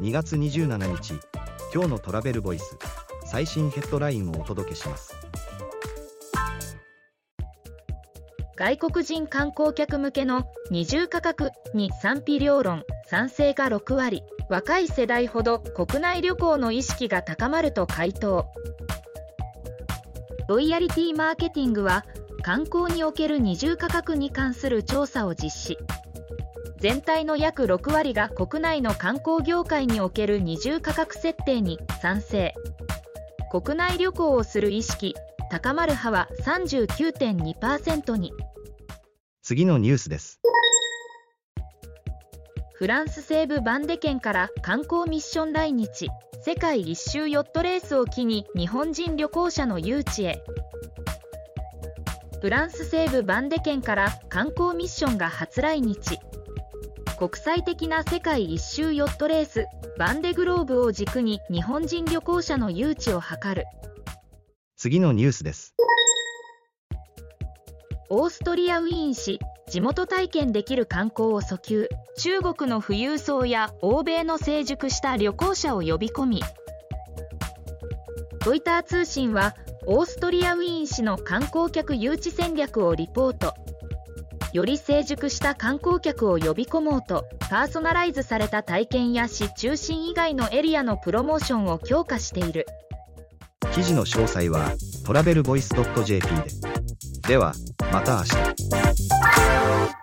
2月27日今日のトラベルボイス最新ヘッドラインをお届けします。外国人観光客向けの二重価格に賛否両論賛成が6割若い世代ほど国内旅行の意識が高まると回答。ロイヤリティマーケティングは観光における二重価格に関する調査を実施。全体の約6割が国内の観光業界における二重価格設定に賛成。国内旅行をする意識高まる派は39.2%に。次のニュースです。フランス西部バンデ県から観光ミッション来日。世界一周ヨットレースを機に日本人旅行者の誘致へ。フランス西部バンデ県から観光ミッションが初来日国際的な世界一周ヨットレースバンデグローブを軸に日本人旅行者の誘致を図る。次のニュースです。オーストリアウィーン市地元体験できる観光を訴求。中国の富裕層や欧米の成熟した旅行者を呼び込み。ロイター通信はオーストリアウィーン市の観光客誘致戦略をリポートより成熟した観光客を呼び込もうとパーソナライズされた体験や市中心以外のエリアのプロモーションを強化している。記事の詳細はトラベルボイス .jp で。ではまた明日。